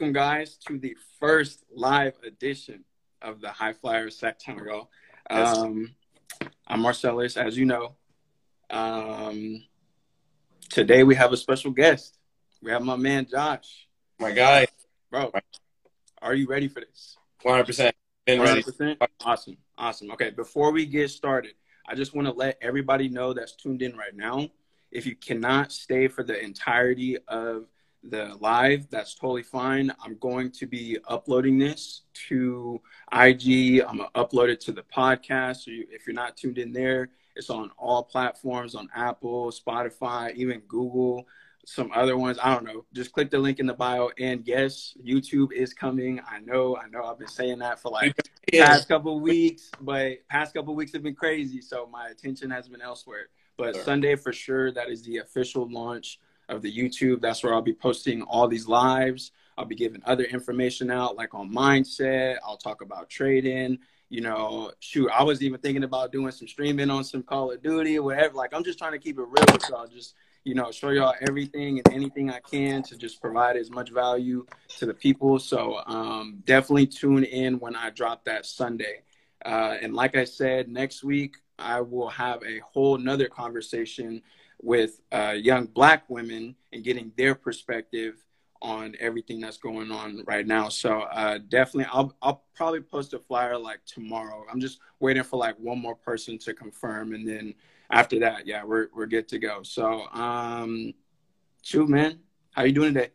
welcome, guys, to the first live edition of the High Flyers Sactown Girl. Um, I'm Marcellus, as you know. Um, today we have a special guest. We have my man Josh. My guy, bro. Are you ready for this? 100%. Been 100%? ready. Awesome. Awesome. Okay, before we get started, I just want to let everybody know that's tuned in right now. If you cannot stay for the entirety of the live, that's totally fine. I'm going to be uploading this to IG. I'm gonna upload it to the podcast. So you, if you're not tuned in there, it's on all platforms on Apple, Spotify, even Google, some other ones. I don't know. Just click the link in the bio. And yes, YouTube is coming. I know. I know. I've been saying that for like yeah. past couple weeks, but past couple weeks have been crazy. So my attention has been elsewhere. But sure. Sunday for sure, that is the official launch of the YouTube. That's where I'll be posting all these lives. I'll be giving other information out, like on mindset. I'll talk about trading. You know, shoot, I was even thinking about doing some streaming on some Call of Duty or whatever. Like, I'm just trying to keep it real with y'all. Just, you know, show y'all everything and anything I can to just provide as much value to the people. So um, definitely tune in when I drop that Sunday. Uh, and like I said, next week I will have a whole nother conversation with uh, young black women and getting their perspective on everything that's going on right now. So uh, definitely, I'll I'll probably post a flyer like tomorrow. I'm just waiting for like one more person to confirm, and then after that, yeah, we're we're good to go. So, um, shoot, man, how you doing today?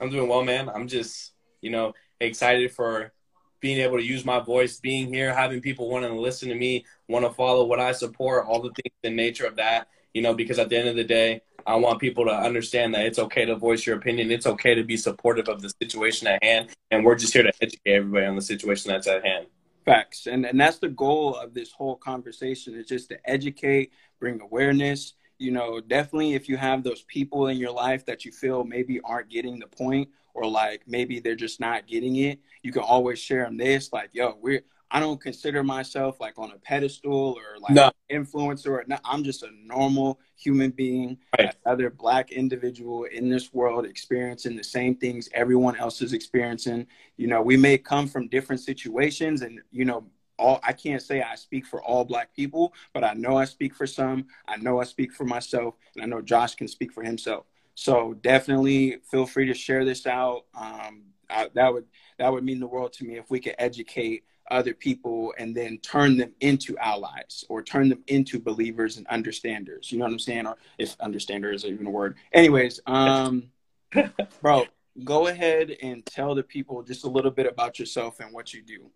I'm doing well, man. I'm just you know excited for being able to use my voice, being here, having people wanting to listen to me, want to follow what I support, all the things in nature of that you know, because at the end of the day, I want people to understand that it's okay to voice your opinion. It's okay to be supportive of the situation at hand. And we're just here to educate everybody on the situation that's at hand. Facts. And, and that's the goal of this whole conversation is just to educate, bring awareness. You know, definitely if you have those people in your life that you feel maybe aren't getting the point or like maybe they're just not getting it, you can always share them this like, yo, we're I don't consider myself like on a pedestal or like no. influencer. No, I'm just a normal human being, right. another black individual in this world experiencing the same things everyone else is experiencing. You know, we may come from different situations and, you know, all I can't say I speak for all black people, but I know I speak for some. I know I speak for myself, and I know Josh can speak for himself. So definitely feel free to share this out. Um, I, that would that would mean the world to me if we could educate other people and then turn them into allies or turn them into believers and understanders. You know what I'm saying? Or if understander is even a word. Anyways, um, bro, go ahead and tell the people just a little bit about yourself and what you do.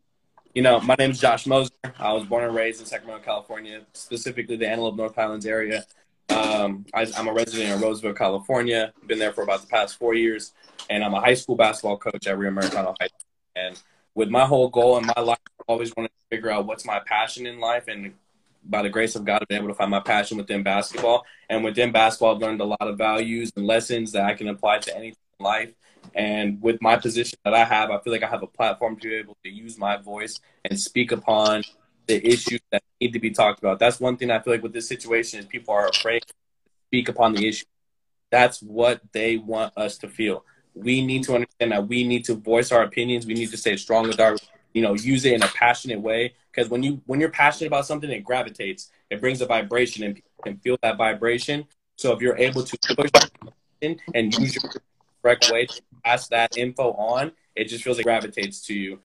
You know, my name is Josh Moessner. I was born and raised in Sacramento, California, specifically the Antelope North Highlands area. Um, I, am a resident in Roseville, California. Been there for about the past four years, and I'm a high school basketball coach at Rio Americano High School. And with my whole goal in my life, I always wanted to figure out what's my passion in life. And by the grace of God, I've been able to find my passion within basketball. And within basketball, I've learned a lot of values and lessons that I can apply to anything in life. And with my position that I have, I feel like I have a platform to be able to use my voice and speak upon the issues that need to be talked about. That's one thing I feel like with this situation is people are afraid to speak upon the issue. That's what they want us to feel we need to understand that we need to voice our opinions. We need to stay strong with our, you know, use it in a passionate way. Because when you when you're passionate about something, it gravitates. It brings a vibration, and people can feel that vibration. So if you're able to push and use your correct way to pass that info on, it just feels like gravitates to you.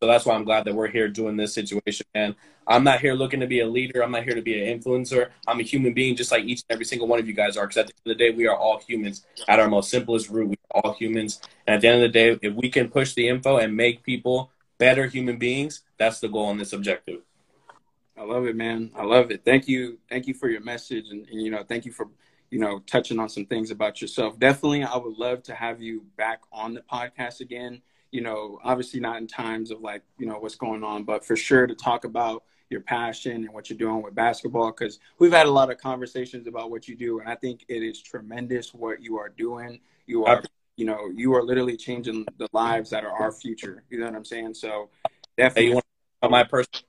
So that's why I'm glad that we're here doing this situation. And I'm not here looking to be a leader. I'm not here to be an influencer. I'm a human being, just like each and every single one of you guys are. Because at the end of the day, we are all humans. At our most simplest root, we are all humans. And at the end of the day, if we can push the info and make people better human beings, that's the goal in this objective. I love it, man. I love it. Thank you. Thank you for your message, and, and you know, thank you for you know touching on some things about yourself. Definitely, I would love to have you back on the podcast again you know, obviously not in times of like, you know, what's going on, but for sure to talk about your passion and what you're doing with basketball because we've had a lot of conversations about what you do and i think it is tremendous what you are doing. You are you know you are literally changing the lives that are our future you know what i'm saying? So definitely hey, you want my personal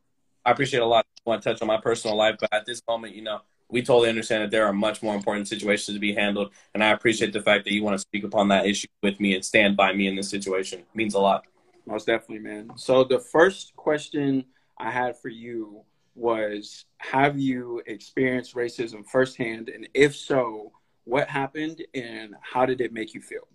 i appreciate a lot I want to touch on my personal life but at this moment you know we totally understand that there are much more important situations to be handled. And I appreciate the fact that you want to speak upon that issue with me and stand by me in this situation. It means a lot. Most definitely, man. So the first question I had for you was have you experienced racism firsthand and if so, what happened and how did it make you feel?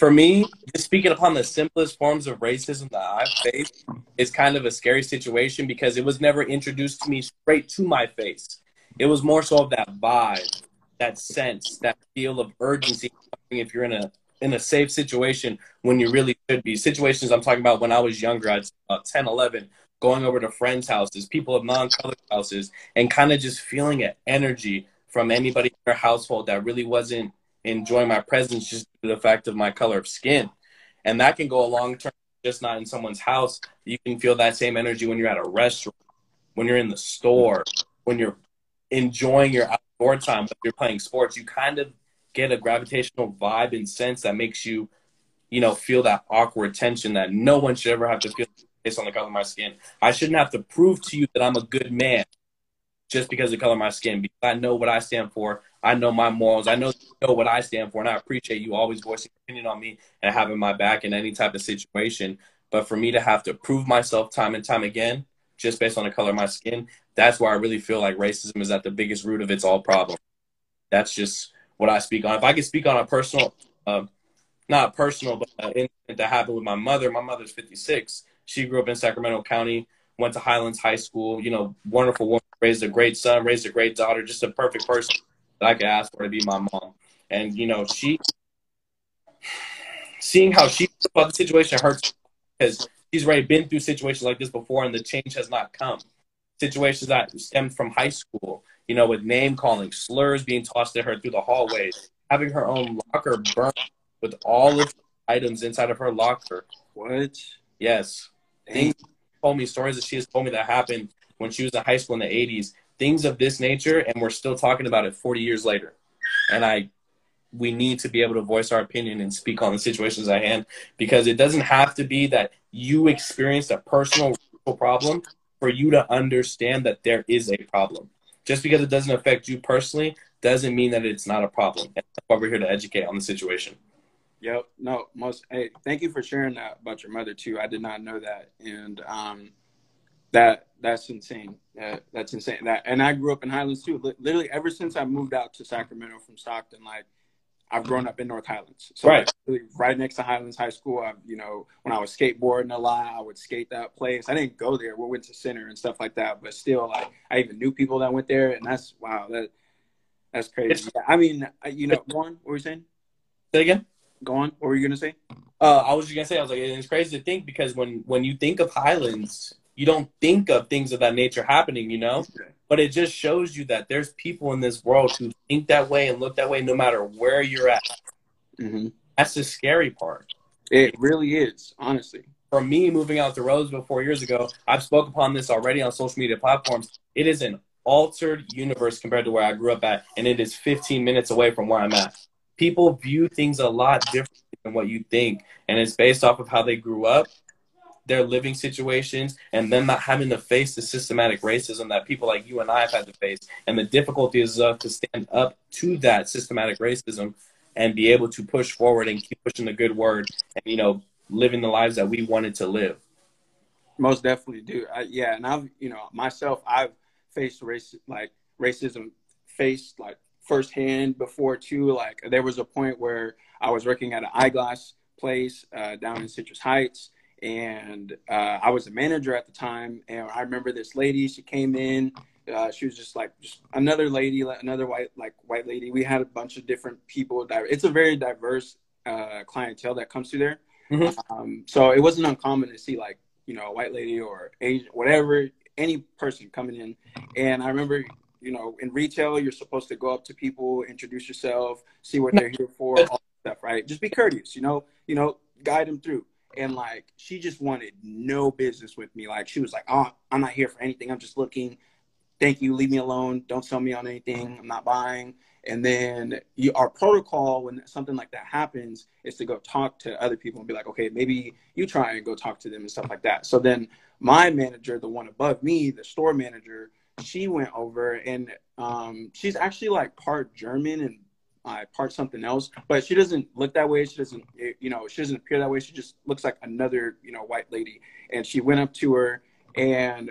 For me, just speaking upon the simplest forms of racism that I've faced is kind of a scary situation because it was never introduced to me straight to my face. It was more so of that vibe, that sense, that feel of urgency if you're in a in a safe situation when you really should be. Situations I'm talking about when I was younger, I'd about 10, 11, going over to friends' houses, people of non-colored houses, and kind of just feeling an energy from anybody in their household that really wasn't enjoying my presence just the fact of my color of skin. And that can go a long term, just not in someone's house. You can feel that same energy when you're at a restaurant, when you're in the store, when you're enjoying your outdoor time, when you're playing sports. You kind of get a gravitational vibe and sense that makes you, you know, feel that awkward tension that no one should ever have to feel based on the color of my skin. I shouldn't have to prove to you that I'm a good man just because of the color of my skin. Because I know what I stand for. I know my morals. I know know what I stand for, and I appreciate you always voicing opinion on me and having my back in any type of situation. But for me to have to prove myself time and time again, just based on the color of my skin, that's where I really feel like racism is at the biggest root of its all problem. That's just what I speak on. If I could speak on a personal, uh, not personal, but uh, incident that happened with my mother. My mother's 56. She grew up in Sacramento County, went to Highlands High School. You know, wonderful woman, raised a great son, raised a great daughter, just a perfect person that I could ask for to be my mom. And you know, she seeing how she about the situation hurts because she's already been through situations like this before, and the change has not come. Situations that stemmed from high school, you know, with name calling, slurs being tossed at her through the hallways, having her own locker burned with all of the items inside of her locker. What? Yes. Things told me stories that she has told me that happened when she was in high school in the 80s. Things of this nature, and we're still talking about it 40 years later. And I, we need to be able to voice our opinion and speak on the situations at hand because it doesn't have to be that you experienced a personal problem for you to understand that there is a problem just because it doesn't affect you personally doesn't mean that it's not a problem. That's why we're here to educate on the situation. Yep. No, most. Hey, thank you for sharing that about your mother too. I did not know that, and um, that that's insane. That, that's insane. That, and I grew up in Highlands too. Literally, ever since I moved out to Sacramento from Stockton, like I've grown up in North Highlands. So right, like, right next to Highlands High School. I, you know, when I was skateboarding a lot, I would skate that place. I didn't go there. We went to Center and stuff like that, but still, like I even knew people that went there, and that's wow. That that's crazy. Yeah, I mean, you know, go on. What were you saying? Say again. Go on. What were you gonna say? Uh, I was just gonna say, I was like, it's crazy to think because when when you think of Highlands, you don't think of things of that nature happening, you know. But it just shows you that there's people in this world who think that way and look that way no matter where you're at. Mm-hmm. That's the scary part. It really is, honestly. For me, moving out to Roseville four years ago, I've spoke upon this already on social media platforms. It is an altered universe compared to where I grew up at, and it is 15 minutes away from where I'm at. People view things a lot differently than what you think, and it's based off of how they grew up their living situations and them not having to face the systematic racism that people like you and I have had to face and the difficulties of to stand up to that systematic racism and be able to push forward and keep pushing the good word and you know living the lives that we wanted to live. Most definitely do. I, yeah and i've you know myself i've faced race like racism faced like firsthand before too like there was a point where i was working at an eyeglass place uh, down in citrus heights and uh, I was a manager at the time. And I remember this lady. She came in. Uh, she was just like just another lady, another white like white lady. We had a bunch of different people. It's a very diverse uh, clientele that comes through there. Mm-hmm. Um, so it wasn't uncommon to see like you know a white lady or Asian, whatever, any person coming in. And I remember you know in retail you're supposed to go up to people, introduce yourself, see what they're here for, all that stuff, right? Just be courteous, you know, you know, guide them through and like she just wanted no business with me. Like she was like, "Oh, I'm not here for anything. I'm just looking. Thank you. Leave me alone. Don't sell me on anything. I'm not buying." And then you, our protocol when something like that happens is to go talk to other people and be like, "Okay, maybe you try and go talk to them and stuff like that." So then my manager, the one above me, the store manager, she went over and um, she's actually like part German and uh, part something else, but she doesn't look that way. She doesn't, you know, she doesn't appear that way. She just looks like another, you know, white lady. And she went up to her, and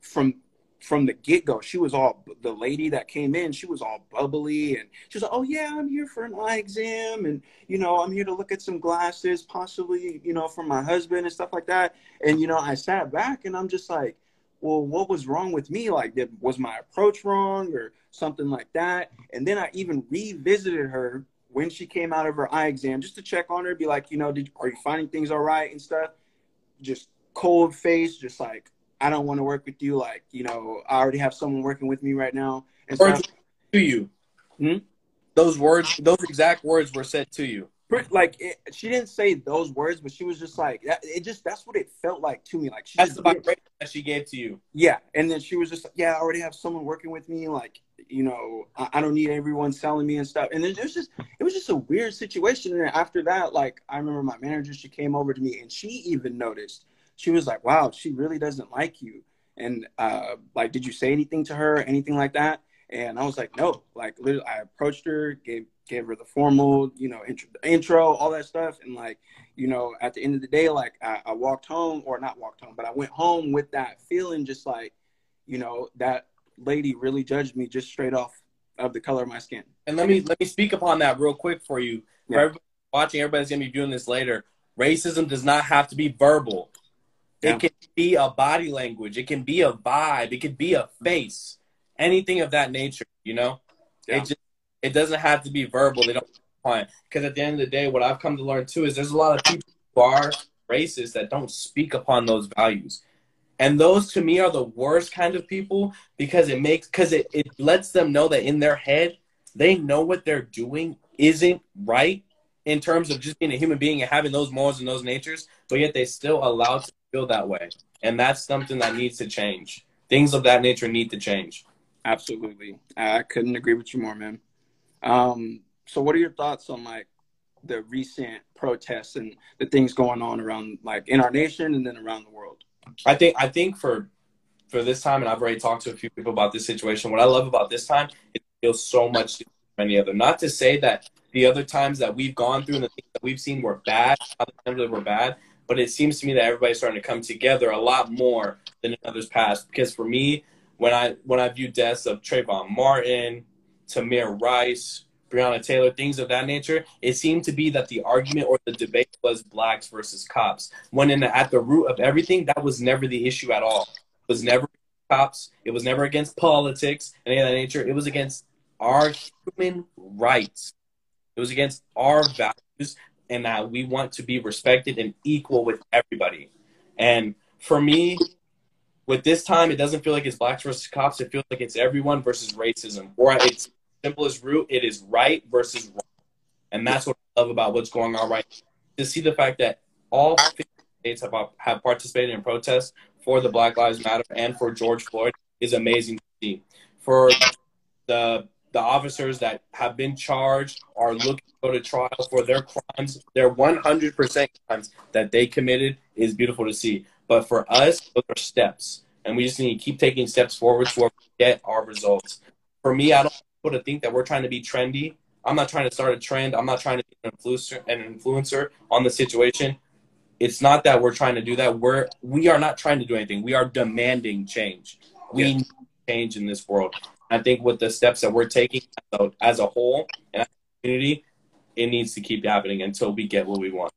from from the get go, she was all the lady that came in. She was all bubbly, and she was like, "Oh yeah, I'm here for an eye exam, and you know, I'm here to look at some glasses, possibly, you know, for my husband and stuff like that." And you know, I sat back, and I'm just like well, what was wrong with me? Like, did, was my approach wrong or something like that? And then I even revisited her when she came out of her eye exam just to check on her, be like, you know, did, are you finding things all right and stuff? Just cold face, just like, I don't want to work with you. Like, you know, I already have someone working with me right now. And words to you. Hmm? Those words, those exact words were said to you like it, she didn't say those words, but she was just like it. Just that's what it felt like to me. Like she that's the vibration that she gave to you. Yeah, and then she was just like, yeah, I already have someone working with me. Like you know, I, I don't need everyone selling me and stuff. And then it was just it was just a weird situation. And after that, like I remember my manager, she came over to me and she even noticed. She was like, "Wow, she really doesn't like you." And uh, like, did you say anything to her, anything like that? And I was like, no. Like, literally, I approached her, gave gave her the formal, you know, intro, intro, all that stuff. And like, you know, at the end of the day, like I, I, walked home or not walked home, but I went home with that feeling just like, you know, that lady really judged me just straight off of the color of my skin. And let me let me speak upon that real quick for you. For everybody watching, everybody's gonna be viewing this later. Racism does not have to be verbal. It yeah. can be a body language. It can be a vibe. It can be a face. Anything of that nature, you know? Yeah. It just it doesn't have to be verbal. They don't because at the end of the day, what I've come to learn too is there's a lot of people who are racist that don't speak upon those values. And those to me are the worst kind of people because it makes because it, it lets them know that in their head they know what they're doing isn't right in terms of just being a human being and having those morals and those natures, but yet they still allow to feel that way. And that's something that needs to change. Things of that nature need to change. Absolutely. I couldn't agree with you more, man. Um, so what are your thoughts on like the recent protests and the things going on around like in our nation and then around the world? I think I think for for this time, and I've already talked to a few people about this situation. What I love about this time, it feels so much different from any other. Not to say that the other times that we've gone through and the things that we've seen were bad, other times that were bad, but it seems to me that everybody's starting to come together a lot more than in others past. Because for me, when I when I view deaths of Trayvon Martin, Tamir Rice, Breonna Taylor, things of that nature, it seemed to be that the argument or the debate was blacks versus cops. When in the, at the root of everything, that was never the issue at all. It was never cops. It was never against politics, any of that nature. It was against our human rights. It was against our values and that we want to be respected and equal with everybody. And for me, with this time, it doesn't feel like it's blacks versus cops. It feels like it's everyone versus racism, or it's simplest root, it is right versus wrong. And that's what I love about what's going on right now. To see the fact that all 50 states have, have participated in protests for the Black Lives Matter and for George Floyd is amazing to see. For the the officers that have been charged are looking to go to trial for their crimes, their 100% crimes that they committed is beautiful to see. But for us, those are steps. And we just need to keep taking steps forward to get our results. For me, I don't people to think that we're trying to be trendy. I'm not trying to start a trend. I'm not trying to be an influencer, an influencer on the situation. It's not that we're trying to do that. We're we are not trying to do anything. We are demanding change. We yeah. need change in this world. I think with the steps that we're taking as a, as a whole and as a community, it needs to keep happening until we get what we want.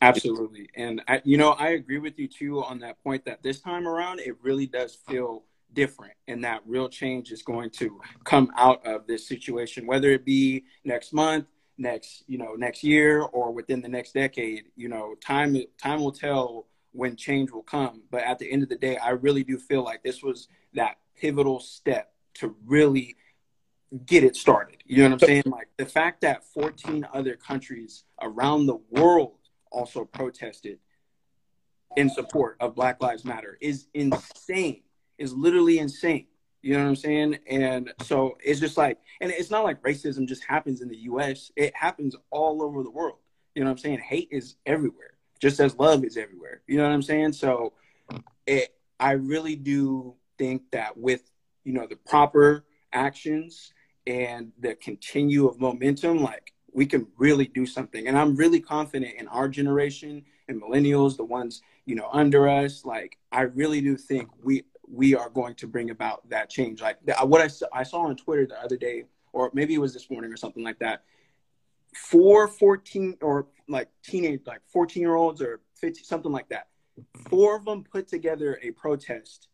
Absolutely, and I, you know I agree with you too on that point. That this time around, it really does feel different and that real change is going to come out of this situation whether it be next month next you know next year or within the next decade you know time time will tell when change will come. But at the end of the day i really do feel like this was that pivotal step to really get it started. You know what i'm saying? Like the fact that 14 other countries around the world also protested in support of black lives matter is insane is literally insane. You know what I'm saying? And so it's just like, and it's not like racism just happens in the US, it happens all over the world. You know what I'm saying? Hate is everywhere, just as love is everywhere. You know what I'm saying? So it, I really do think that with you know the proper actions and the continue of momentum, like we can really do something. And I'm really confident in our generation and millennials, the ones you know under us. Like I really do think we we are going to bring about that change. Like what I I saw on Twitter the other day, or maybe it was this morning or something like that. Four 14 or like teenage, like 14 year olds or 15, something like that. Four of them put together a protest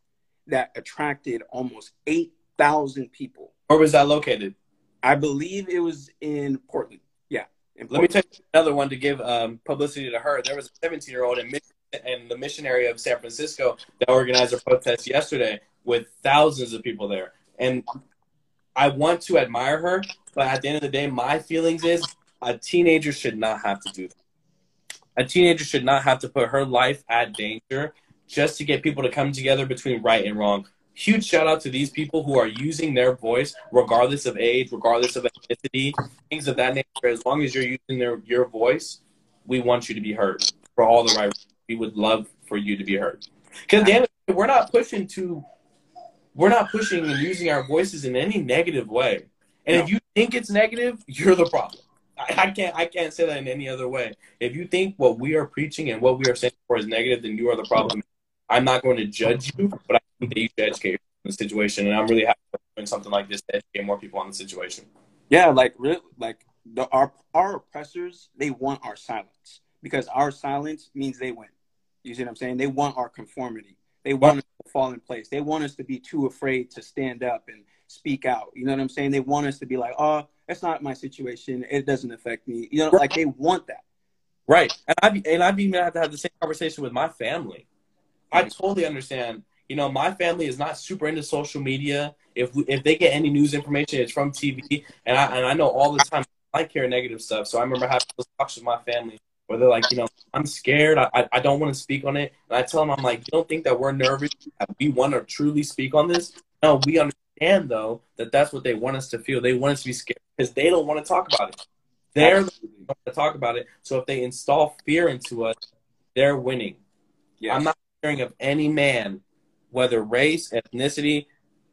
that attracted almost 8,000 people. Where was that located? I believe it was in Portland. Yeah. In Portland. Let me tell you another one to give um, publicity to her. There was a 17 year old in, in the missionary of San Francisco that organized a protest yesterday with thousands of people there. And I want to admire her, but at the end of the day, my feelings is a teenager should not have to do that. A teenager should not have to put her life at danger just to get people to come together between right and wrong. Huge shout out to these people who are using their voice, regardless of age, regardless of ethnicity, things of that nature. As long as you're using their your voice, we want you to be heard for all the right. Reasons. We would love for you to be heard. Because damn it, we're not pushing to, we're not pushing and using our voices in any negative way. And no. if you think it's negative, you're the problem. I, can't I can't say that in any other way. If you think what we are preaching and what we are saying for is negative, then you are the problem. I'm not going to judge you, but I think that you should educate on the situation. And I'm really happy doing something like this to educate more people on the situation. Yeah, like really, like the our our oppressors, they want our silence because our silence means they win. You see what I'm saying? They want our conformity. They want us to fall in place. They want us to be too afraid to stand up and speak out. You know what I'm saying? They want us to be like, oh, that's not my situation. It doesn't affect me. You know, right. like they want that. Right. And I've and I've even had to have the same conversation with my family. I totally understand. You know, my family is not super into social media. If we, if they get any news information, it's from TV, and I and I know all the time I care negative stuff. So I remember having those talks with my family where they're like, you know, I'm scared. I I don't want to speak on it, and I tell them, I'm like, you don't think that we're nervous? That we want to truly speak on this? No, we understand though that that's what they want us to feel. They want us to be scared because they don't want to talk about it. They're the want to talk about it. So if they install fear into us, they're winning. Yes. I'm not hearing of any man, whether race, ethnicity,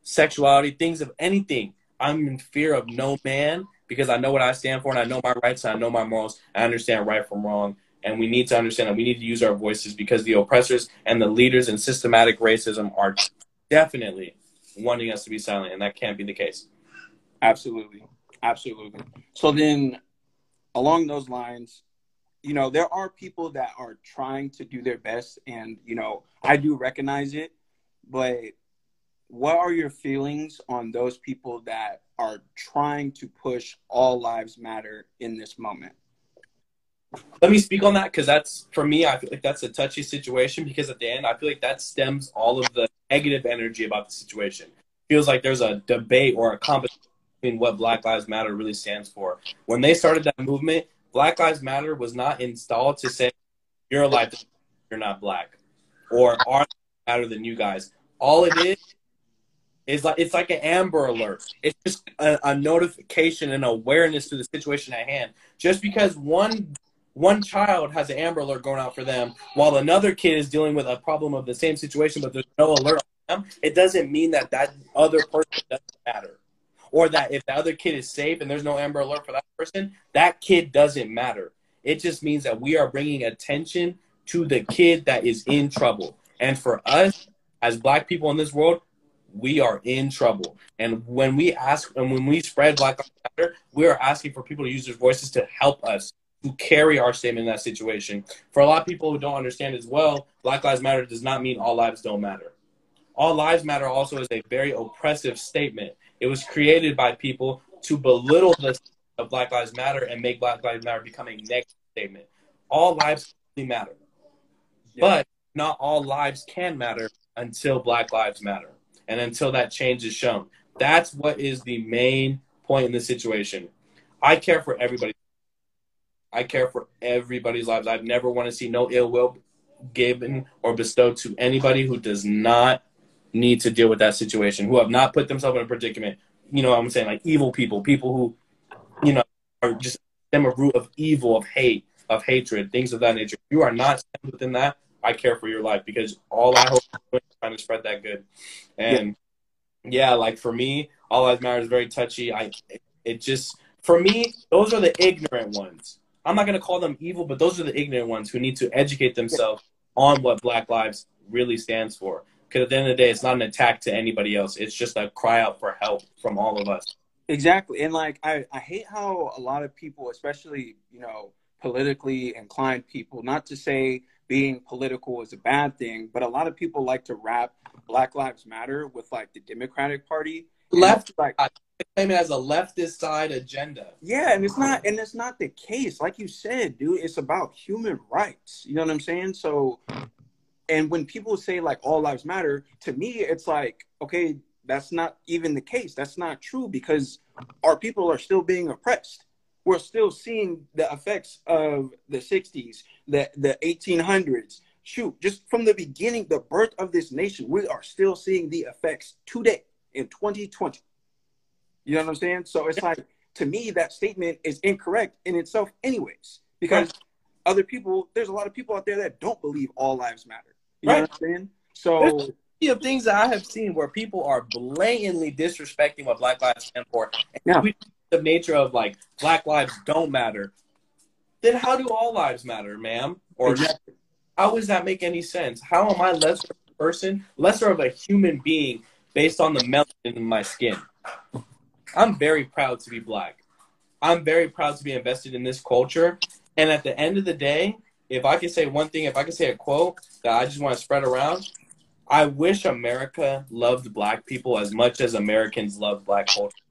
sexuality, things of anything. I'm in fear of no man because I know what I stand for and I know my rights and I know my morals. I understand right from wrong. And we need to understand that we need to use our voices because the oppressors and the leaders in systematic racism are definitely wanting us to be silent, and that can't be the case. Absolutely. Absolutely. So then, along those lines, you know, there are people that are trying to do their best, and you know, I do recognize it. But what are your feelings on those people that are trying to push all lives matter in this moment? Let me speak on that because that's for me. I feel like that's a touchy situation because at the end, I feel like that stems all of the negative energy about the situation. feels like there's a debate or a competition between what Black Lives Matter really stands for. When they started that movement, Black Lives Matter was not installed to say you're a life, you're not black, or are matter than you guys. All it is is like it's like an Amber Alert. It's just a, a notification and awareness to the situation at hand. Just because one one child has an Amber Alert going out for them, while another kid is dealing with a problem of the same situation, but there's no alert on them, it doesn't mean that that other person doesn't matter or that if the other kid is safe and there's no Amber Alert for that person, that kid doesn't matter. It just means that we are bringing attention to the kid that is in trouble. And for us, as black people in this world, we are in trouble. And when we ask and when we spread Black Lives Matter, we are asking for people to use their voices to help us to carry our statement in that situation. For a lot of people who don't understand as well, Black Lives Matter does not mean all lives don't matter. All lives matter also is a very oppressive statement. It was created by people to belittle the of Black Lives Matter and make Black Lives Matter become a negative statement. All lives matter, yeah. but not all lives can matter until Black Lives Matter and until that change is shown. That's what is the main point in this situation. I care for everybody. I care for everybody's lives. I've never want to see no ill will given or bestowed to anybody who does not need to deal with that situation, who have not put themselves in a predicament. You know, I'm saying like evil people, people who, you know, are just them a root of evil, of hate, of hatred, things of that nature. You are not within that, I care for your life because all I hope is trying to spread that good. And Yeah, like for me, all lives matter is very touchy. I it just for me, those are the ignorant ones. I'm not gonna call them evil, but those are the ignorant ones who need to educate themselves on what Black Lives really stands for. Because at the end of the day, it's not an attack to anybody else. It's just a cry out for help from all of us. Exactly. And like I, I hate how a lot of people, especially, you know, politically inclined people, not to say being political is a bad thing, but a lot of people like to wrap Black Lives Matter with like the Democratic Party. Left like claim it as a leftist side agenda. Yeah, and it's not and it's not the case. Like you said, dude, it's about human rights. You know what I'm saying? So and when people say like all lives matter, to me it's like, okay, that's not even the case. That's not true because our people are still being oppressed. We're still seeing the effects of the 60s, the, the 1800s. Shoot, just from the beginning, the birth of this nation, we are still seeing the effects today in 2020. You know what I'm saying? So it's like, to me, that statement is incorrect in itself, anyways, because other people, there's a lot of people out there that don't believe all lives matter. You right. know what I'm saying? So of things that I have seen where people are blatantly disrespecting what Black Lives stand for. And yeah. the nature of like Black lives don't matter. Then how do all lives matter, ma'am? Or exactly. how does that make any sense? How am I lesser person, lesser of a human being based on the melanin in my skin? I'm very proud to be black. I'm very proud to be invested in this culture. And at the end of the day, if I can say one thing, if I can say a quote that I just want to spread around, I wish America loved black people as much as Americans love black culture.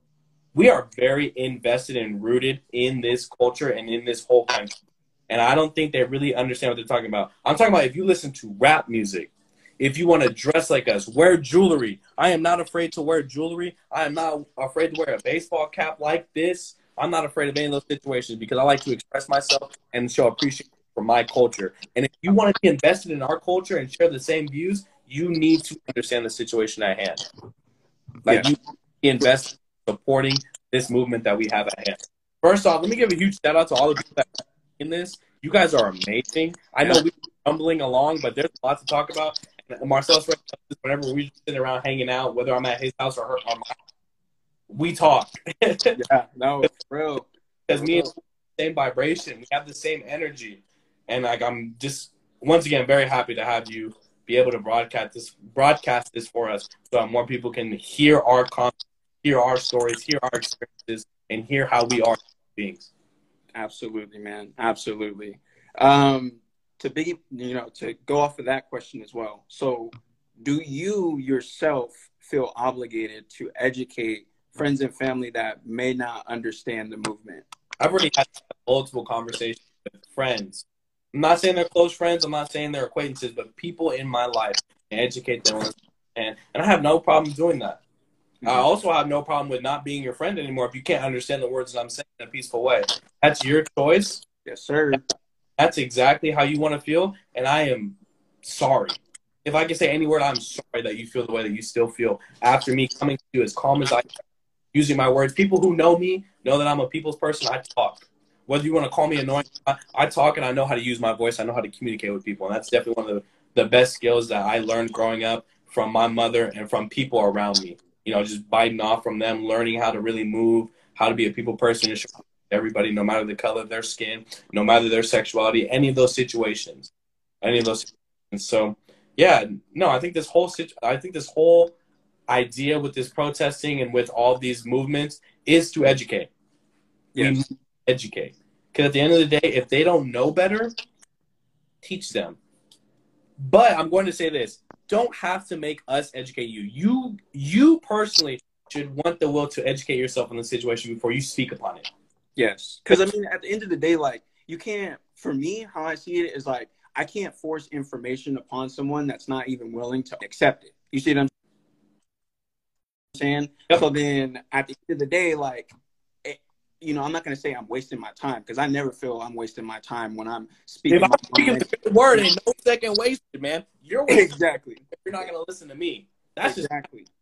We are very invested and rooted in this culture and in this whole country. And I don't think they really understand what they're talking about. I'm talking about if you listen to rap music, if you want to dress like us, wear jewelry. I am not afraid to wear jewelry. I am not afraid to wear a baseball cap like this. I'm not afraid of any of those situations because I like to express myself and show appreciation for my culture. And if you want to be invested in our culture and share the same views, you need to understand the situation at hand. Like yeah. you invest in supporting this movement that we have at hand. First off, let me give a huge shout out to all the people that are in this. You guys are amazing. I know we're stumbling along, but there's a lot to talk about. And Marcellus whenever we sit around hanging out, whether I'm at his house or her, or my, we talk. yeah, no, it's real. Because me and same vibration, we have the same energy, and like I'm just once again very happy to have you be able to broadcast this broadcast this for us so more people can hear our content, hear our stories, hear our experiences, and hear how we are beings. Absolutely, man. Absolutely. Um, to be, you know, to go off of that question as well. So, do you yourself feel obligated to educate friends and family that may not understand the movement? I've already had multiple conversations with friends I'm not saying they're close friends. I'm not saying they're acquaintances, but people in my life and educate them. And, and I have no problem doing that. I also have no problem with not being your friend anymore if you can't understand the words that I'm saying in a peaceful way. That's your choice. Yes, sir. That's exactly how you want to feel. And I am sorry. If I can say any word, I'm sorry that you feel the way that you still feel after me coming to you as calm as I can, using my words. People who know me know that I'm a people's person. I talk whether you want to call me annoying, I, I, talk and I know how to use my voice. I know how to communicate with people, and that's definitely one of the, the best skills that I learned growing up from my mother and from people around me. You know, just biting off from them, learning how to really move, how to be a people person, and everybody, no matter the color of their skin, no matter their sexuality, any of those situations, any of those. Situations. So, yeah, no, I think this whole I think this whole idea with this protesting and with all these movements is to educate. Yes. We educate. Because at the end of the day, if they don't know better, teach them. But I'm going to say this: don't have to make us educate you. You, you personally should want the will to educate yourself on the situation before you speak upon it. Yes, because I mean, at the end of the day, like you can't. For me, how I see it is like I can't force information upon someone that's not even willing to accept it. You see what I'm saying? Yep. So then, at the end of the day, like you know, I'm not going to say I'm wasting my time because I never feel I'm wasting my time when I'm speaking. If I'm speaking the word, ain't no second wasted, man. You're exactly. You're not going to listen to me. That's exactly. Just-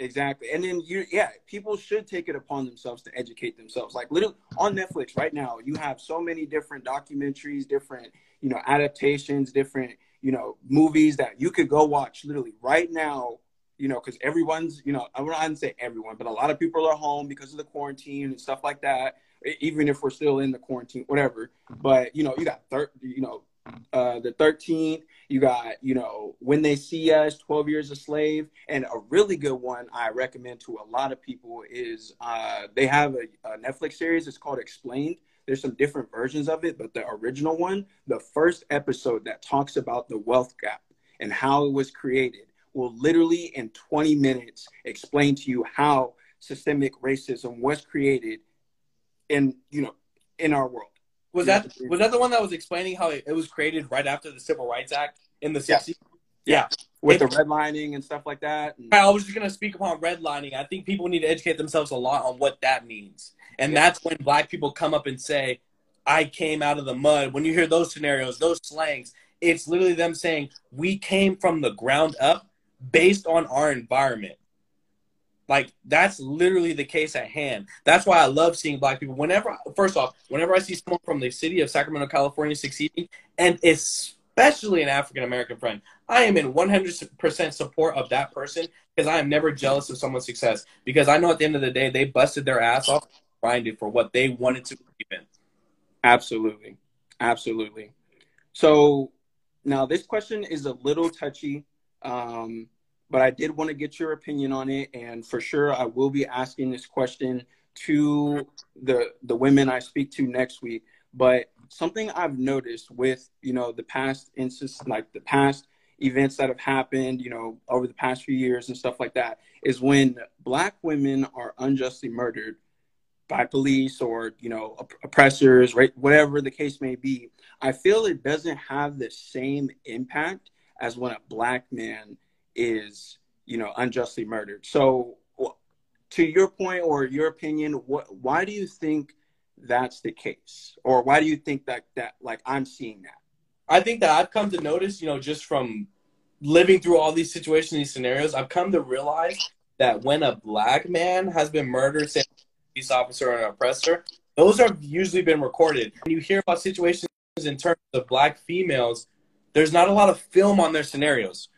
Exactly. And then you yeah, people should take it upon themselves to educate themselves. Like literally on Netflix right now, you have so many different documentaries, different, you know, adaptations, different, you know, movies that you could go watch literally right now you know, because everyone's, you know, I wouldn't say everyone, but a lot of people are home because of the quarantine and stuff like that. Even if we're still in the quarantine, whatever. But you know, you got thir- you know, uh, the 13th. You got, you know, When They See Us, 12 Years a Slave. And a really good one I recommend to a lot of people is uh, they have a, a Netflix series. It's called Explained. There's some different versions of it, but the original one, the first episode that talks about the wealth gap and how it was created, will literally in 20 minutes explain to you how systemic racism was created in, you know, in our world. Was that was that the one that was explaining how it, it was created right after the Civil Rights Act in the 60s? Yeah. yeah. With it, the redlining and stuff like that. And... I was just going to speak upon redlining. I think people need to educate themselves a lot on what that means. And yeah. that's when black people come up and say, I came out of the mud. When you hear those scenarios, those slangs, it's literally them saying, we came from the ground up based on our environment. Like that's literally the case at hand. That's why I love seeing black people. Whenever, first off, whenever I see someone from the city of Sacramento, California succeeding, and especially an African American friend, I am in 100% support of that person because I am never jealous of someone's success because I know at the end of the day they busted their ass off, grinded for what they wanted to in. Absolutely, absolutely. So now this question is a little touchy. Um, but I did want to get your opinion on it, and for sure, I will be asking this question to the the women I speak to next week. But something I've noticed with you know the past instances, like the past events that have happened, you know, over the past few years and stuff like that, is when black women are unjustly murdered by police or you know oppressors, right? Whatever the case may be, I feel it doesn't have the same impact as when a black man is you know unjustly murdered. So to your point or your opinion what why do you think that's the case? Or why do you think that that like i'm seeing that? I think that i've come to notice you know just from living through all these situations these scenarios i've come to realize that when a black man has been murdered say a police officer or an oppressor those are usually been recorded. When you hear about situations in terms of black females there's not a lot of film on their scenarios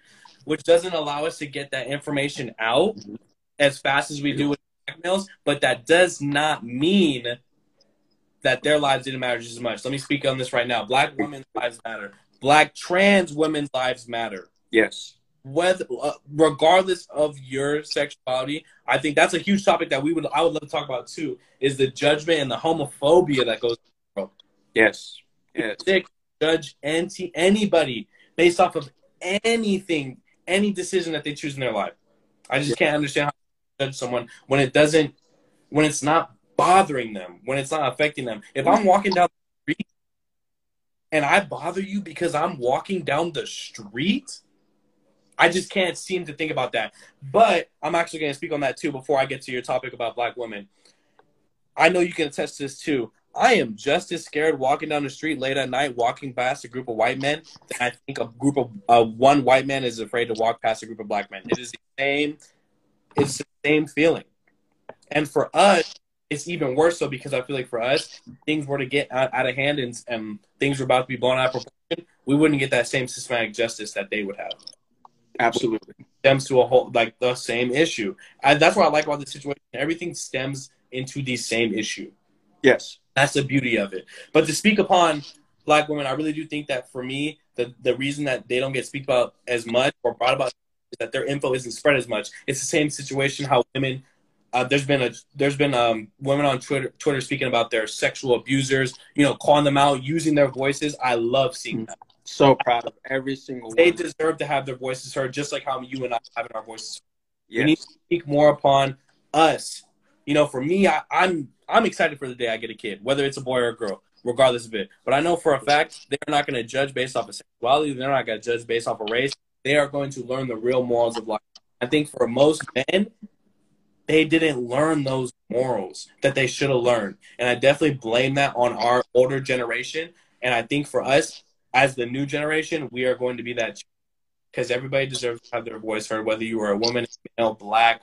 which doesn't allow us to get that information out as fast as we do with males. But that does not mean that their lives didn't matter just as much. Let me speak on this right now. Black women's lives matter. Black trans women's lives matter. Yes. Whether, uh, regardless of your sexuality, I think that's a huge topic that we would I would love to talk about too. Is the judgment and the homophobia that goes. Yes. Yes. Judge anti anybody based off of anything any decision that they choose in their life. I just can't understand how to judge someone when it doesn't, when it's not bothering them, when it's not affecting them. If I'm walking down the street and I bother you because I'm walking down the street, I just can't seem to think about that. But I'm actually going to speak on that too before I get to your topic about black women. I know you can attest to this too. I am just as scared walking down the street late at night, walking past a group of white men. Than I think a group of uh, one white man is afraid to walk past a group of black men. It is the same. It's the same feeling, and for us, it's even worse so because I feel like for us, things were to get out, out of hand and, and things were about to be blown out of proportion. We wouldn't get that same systematic justice that they would have. Absolutely, it stems to a whole like the same issue. And that's what I like about the situation. Everything stems into the same issue. Yes. That's the beauty of it. But to speak upon black women, I really do think that for me, the, the reason that they don't get speak about as much or brought about is that their info isn't spread as much. It's the same situation how women uh, there's been a there's been um, women on Twitter Twitter speaking about their sexual abusers, you know, calling them out, using their voices. I love seeing that. So proud of every single they one. They deserve to have their voices heard, just like how you and I having our voices. Yes. We need to speak more upon us. You know, for me, I, I'm I'm excited for the day I get a kid, whether it's a boy or a girl, regardless of it. But I know for a fact they're not going to judge based off of sexuality. They're not going to judge based off of race. They are going to learn the real morals of life. I think for most men, they didn't learn those morals that they should have learned. And I definitely blame that on our older generation. And I think for us, as the new generation, we are going to be that because everybody deserves to have their voice heard, whether you are a woman, male, black,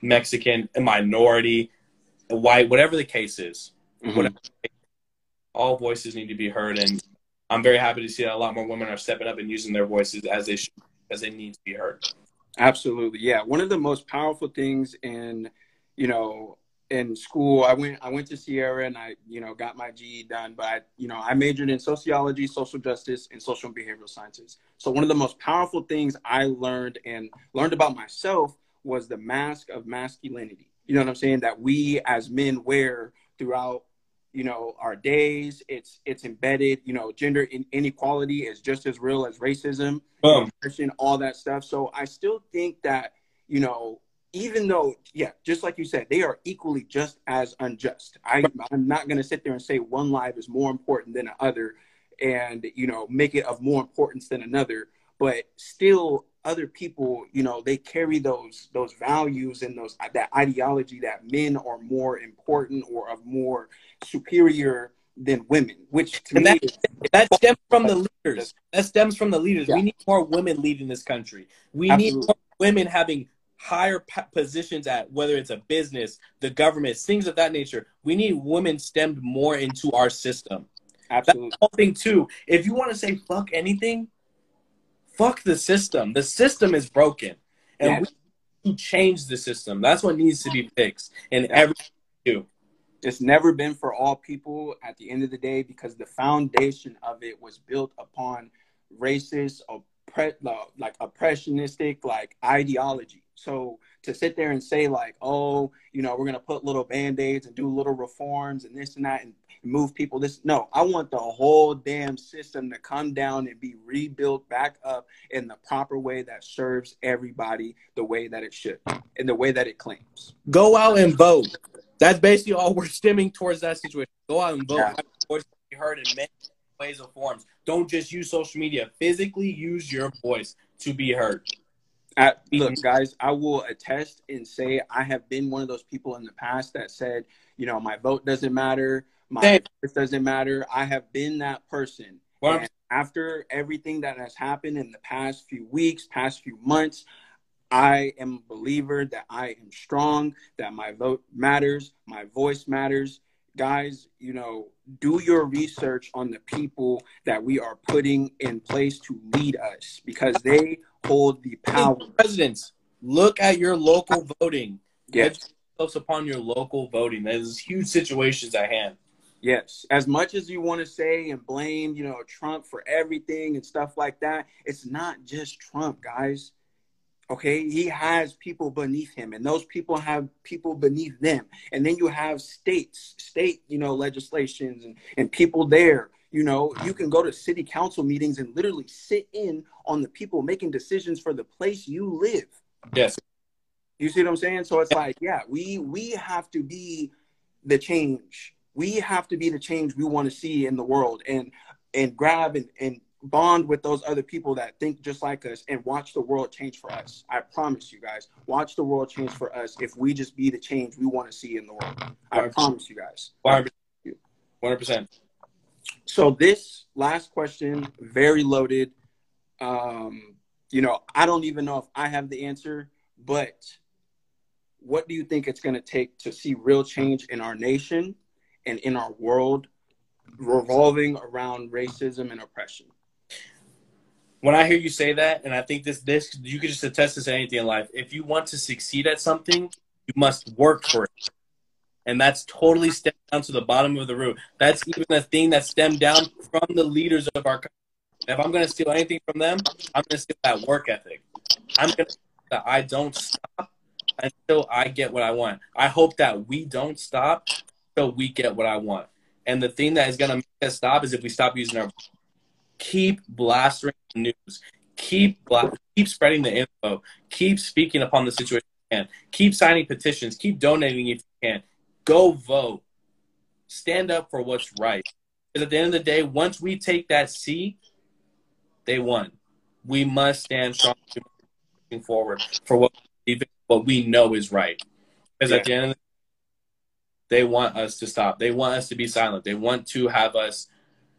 Mexican, a minority, white, whatever the case is, mm-hmm. whatever, all voices need to be heard. And I'm very happy to see that a lot more women are stepping up and using their voices as they should, as they need to be heard. Absolutely. Yeah. One of the most powerful things in, you know, in school, I went I went to Sierra and I, you know, got my GE done, but I, you know, I majored in sociology, social justice, and social and behavioral sciences. So one of the most powerful things I learned and learned about myself was the mask of masculinity. You know what I'm saying? That we as men wear throughout you know our days. It's it's embedded you know gender inequality is just as real as racism oppression, all that stuff. So i still think that you know even though yeah just like you said they are equally just as unjust. I i'm not going to sit there and say one life is more important than another and you know make it of more importance than another. But still other people you know they carry those those values and those that ideology that men are more important or of more superior than women which to and me that, is, that stems from the leaders that stems from the leaders yeah. we need more women leading this country we Absolutely. need more women having higher positions at whether it's a business the government things of that nature we need women stemmed more into our system Absolutely. That's the whole thing too. If you want to say fuck anything, fuck the system. The system is broken, and we need to change the system. That's what needs to be fixed. And everything do. It's never been for all people at the end of the day because the foundation of it was built upon racist, oppre- like oppressionistic, like ideology. So to sit there and say like, oh, you know, we're gonna put little band aids and do little reforms and this and that and move people. This no, I want the whole damn system to come down and be rebuilt back up in the proper way that serves everybody the way that it should, in the way that it claims. Go out and vote. That's basically all we're stemming towards that situation. Go out and vote. Yeah. voice be heard in many ways or forms. Don't just use social media. Physically use your voice to be heard. At, look, guys, I will attest and say I have been one of those people in the past that said, you know, my vote doesn't matter, my voice doesn't matter. I have been that person. Well, after everything that has happened in the past few weeks, past few months, I am a believer that I am strong, that my vote matters, my voice matters. Guys, you know, do your research on the people that we are putting in place to lead us because they hold the power. Presidents, look at your local voting. Get close upon your local voting. There's huge situations at hand. Yes. As much as you want to say and blame, you know, Trump for everything and stuff like that, it's not just Trump, guys. Okay, he has people beneath him, and those people have people beneath them. And then you have states, state, you know, legislations and, and people there. You know, you can go to city council meetings and literally sit in on the people making decisions for the place you live. Yes. You see what I'm saying? So it's like, yeah, we we have to be the change. We have to be the change we want to see in the world and and grab and, and bond with those other people that think just like us and watch the world change for us. I promise you guys, watch the world change for us if we just be the change we want to see in the world. I 100%. promise you guys. 100%. So this last question, very loaded. Um, you know, I don't even know if I have the answer, but what do you think it's going to take to see real change in our nation and in our world revolving around racism and oppression? When I hear you say that, and I think this this you can just attest this to anything in life. If you want to succeed at something, you must work for it. And that's totally stemmed down to the bottom of the root. That's even a thing that stemmed down from the leaders of our country. If I'm going to steal anything from them, I'm going to steal that work ethic. I'm going to that I don't stop until I get what I want. I hope that we don't stop until we get what I want. And the thing that is going to make us stop is if we stop using our keep blasting the news, keep bla- keep spreading the info, keep speaking upon the situation can, keep signing petitions, keep donating if you can. Go vote. Stand up for what's right. Because at the end of the day, once we take that seat, they won. We must stand strong moving forward for what what we know is right. Because yeah. at the end of the day, they want us to stop. They want us to be silent. They want to have us,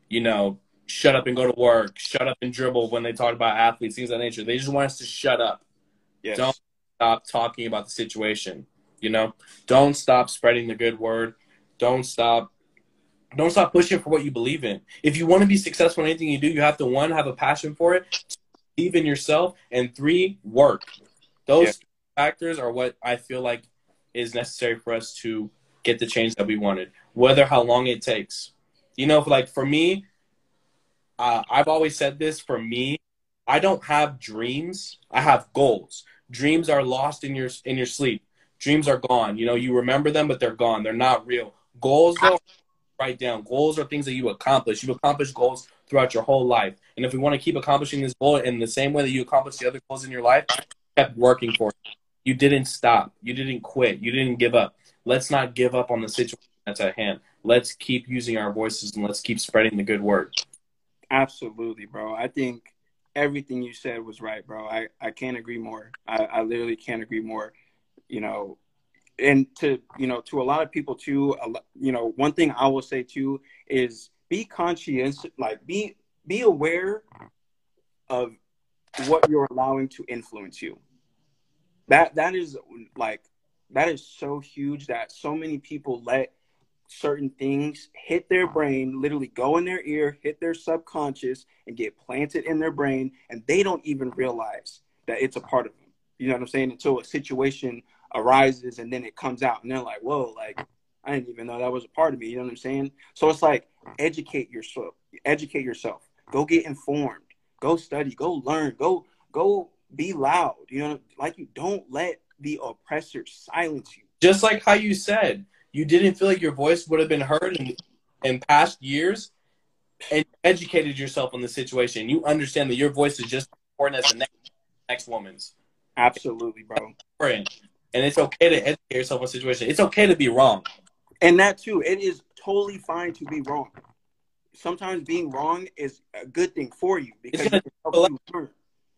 you know, shut up and go to work, shut up and dribble when they talk about athletes, things of that nature. They just want us to shut up. Yes. Don't stop talking about the situation. You know, don't stop spreading the good word. Don't stop. Don't stop pushing for what you believe in. If you want to be successful in anything you do, you have to one have a passion for it, believe in yourself, and three work. Those yeah. factors are what I feel like is necessary for us to get the change that we wanted, whether how long it takes. You know, like for me, uh, I've always said this for me, I don't have dreams. I have goals. Dreams are lost in your in your sleep. Dreams are gone. You know, you remember them, but they're gone. They're not real. Goals, though, write down. Goals are things that you accomplish. You accomplish goals throughout your whole life. And if we want to keep accomplishing this goal in the same way that you accomplish the other goals in your life, kept working for it. You didn't stop. You didn't quit. You didn't give up. Let's not give up on the situation that's at hand. Let's keep using our voices and let's keep spreading the good word. Absolutely, bro. I think everything you said was right, bro. I, I can't agree more. I, I literally can't agree more. You know, and to you know, to a lot of people too. You know, one thing I will say too is be conscientious. Like be be aware of what you're allowing to influence you. That that is like that is so huge that so many people let certain things hit their brain, literally go in their ear, hit their subconscious, and get planted in their brain, and they don't even realize that it's a part of them. You know what I'm saying? Until a situation arises and then it comes out, and they're like, "Whoa!" Like I didn't even know that was a part of me. You know what I'm saying? So it's like educate yourself. Educate yourself. Go get informed. Go study. Go learn. Go go be loud. You know, like you don't let the oppressor silence you. Just like how you said, you didn't feel like your voice would have been heard in, in past years and educated yourself on the situation. You understand that your voice is just as important as the next, next woman's. Absolutely, bro. And it's okay to educate yourself on the situation. It's okay to be wrong. And that too, it is totally fine to be wrong. Sometimes being wrong is a good thing for you because it helps you learn.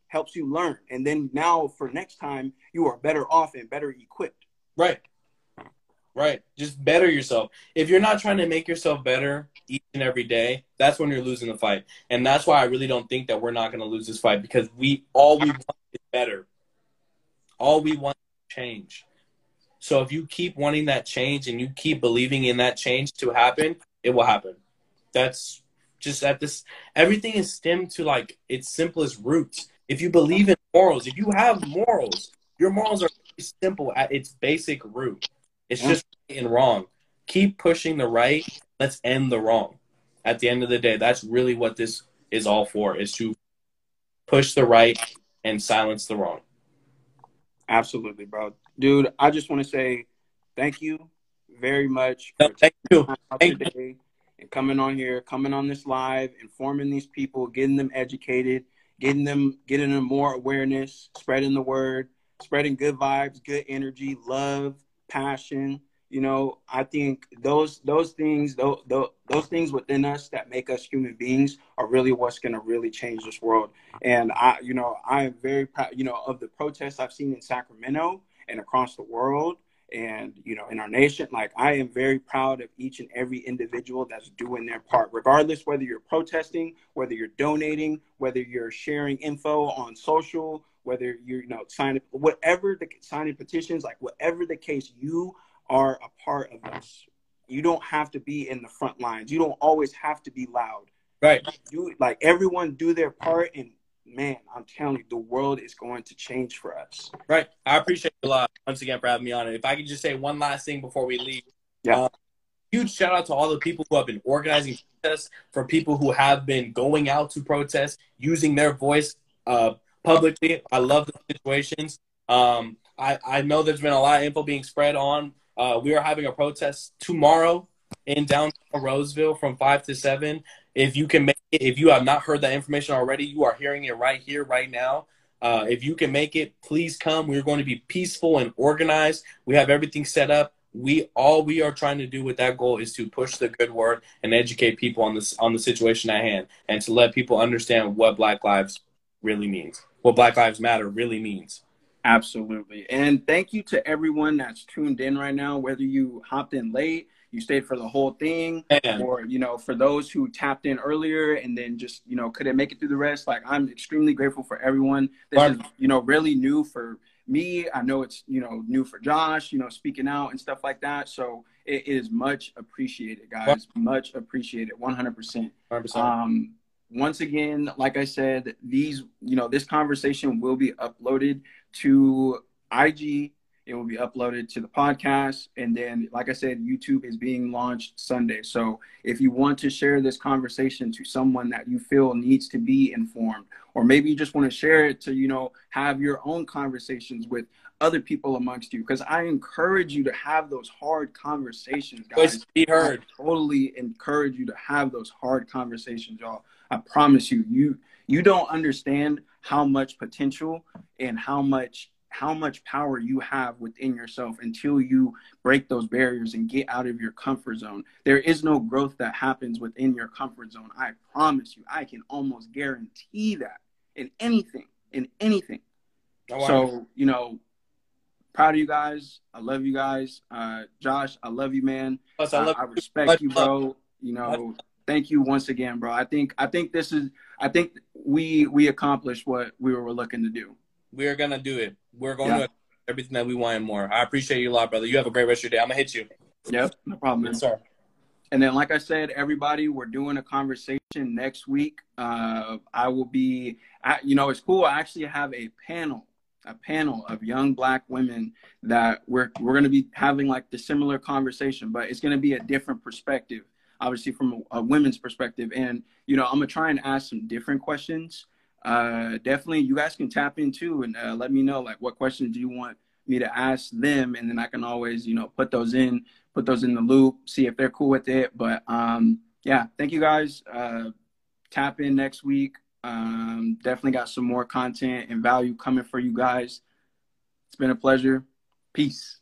Helps you learn. And then now for next time, you are better off and better equipped. Right. Right. Just better yourself. If you're not trying to make yourself better each and every day, that's when you're losing the fight. And that's why I really don't think that we're not going to lose this fight because we all we want is better. All we want is change. So if you keep wanting that change and you keep believing in that change to happen, it will happen. That's just at this everything is stemmed to like its simplest roots. If you believe in morals, if you have morals, your morals are simple at its basic root. It's just right and wrong. Keep pushing the right. Let's end the wrong. At the end of the day, that's really what this is all for: is to push the right and silence the wrong. Absolutely, bro, dude. I just want to say thank you very much. No, thank you. Thank you. And coming on here, coming on this live, informing these people, getting them educated, getting them, getting them more awareness, spreading the word, spreading good vibes, good energy, love, passion you know i think those those things those, those things within us that make us human beings are really what's going to really change this world. And i you know i am very proud you know of the protests i've seen in sacramento and across the world and you know in our nation. Like i am very proud of each and every individual that's doing their part regardless whether you're protesting whether you're donating whether you're sharing info on social whether you're you know signing whatever the signing petitions like whatever the case you are a part of us you don't have to be in the front lines. You don't always have to be loud. Right. Do like everyone do their part and man i'm telling you the world is going to change for us. Right. I appreciate you a lot once again for having me on it. If i could just say one last thing before we leave. Yeah. Uh, huge shout out to all the people who have been organizing protests for people who have been going out to protest using their voice uh, publicly. I love the situations. Um, I, I know there's been a lot of info being spread on. Uh, we are having a protest tomorrow in downtown Roseville from 5 to 7. If you can make it, if you have not heard that information already, you are hearing it right here, right now. Uh, if you can make it, please come. We're going to be peaceful and organized. We have everything set up. We all we are trying to do with that goal is to push the good word and educate people on this on the situation at hand, and to let people understand what Black Lives really means what Black Lives Matter really means. Absolutely. And thank you to everyone that's tuned in right now, whether you hopped in late, you stayed for the whole thing, Man. or, you know, for those who tapped in earlier and then just, you know, couldn't make it through the rest. Like, I'm extremely grateful for everyone. This Mark. is, you know, really new for me. I know it's, you know, new for Josh, you know, speaking out and stuff like that. So it is much appreciated, guys. Mark. Much appreciated. 100%. 100%. Um, once again, like I said, these, you know, this conversation will be uploaded to IG. It will be uploaded to the podcast. And then, like I said, YouTube is being launched Sunday. So if you want to share this conversation to someone that you feel needs to be informed, or maybe you just want to share it to, you know, have your own conversations with other people amongst you, because I encourage you to have those hard conversations, guys. Be heard. I totally encourage you to have those hard conversations, y'all. I promise you, you you don't understand how much potential and how much how much power you have within yourself until you break those barriers and get out of your comfort zone. There is no growth that happens within your comfort zone. I promise you. I can almost guarantee that in anything, in anything. Oh, wow. So, you know, proud of you guys. I love you guys. Uh, Josh, I love you, man. Plus, I, love I respect you, bro. You know, thank you once again, bro. I think I think this is I think we we accomplished what we were looking to do. We are gonna do it. We're going yeah. to everything that we want and more. I appreciate you a lot, brother. You have a great rest of your day. I'm gonna hit you. Yep, no problem. Yes, sir. And then, like I said, everybody, we're doing a conversation next week. Uh, I will be, you know, it's cool. I actually have a panel, a panel of young black women that we're we're going to be having like the similar conversation, but it's going to be a different perspective, obviously from a, a women's perspective. And you know, I'm gonna try and ask some different questions uh, definitely you guys can tap into and uh, let me know like what questions do you want me to ask them, and then I can always you know put those in, put those in the loop, see if they're cool with it. But um, yeah, thank you guys. Uh, tap in next week. Um, definitely got some more content and value coming for you guys. It's been a pleasure. Peace.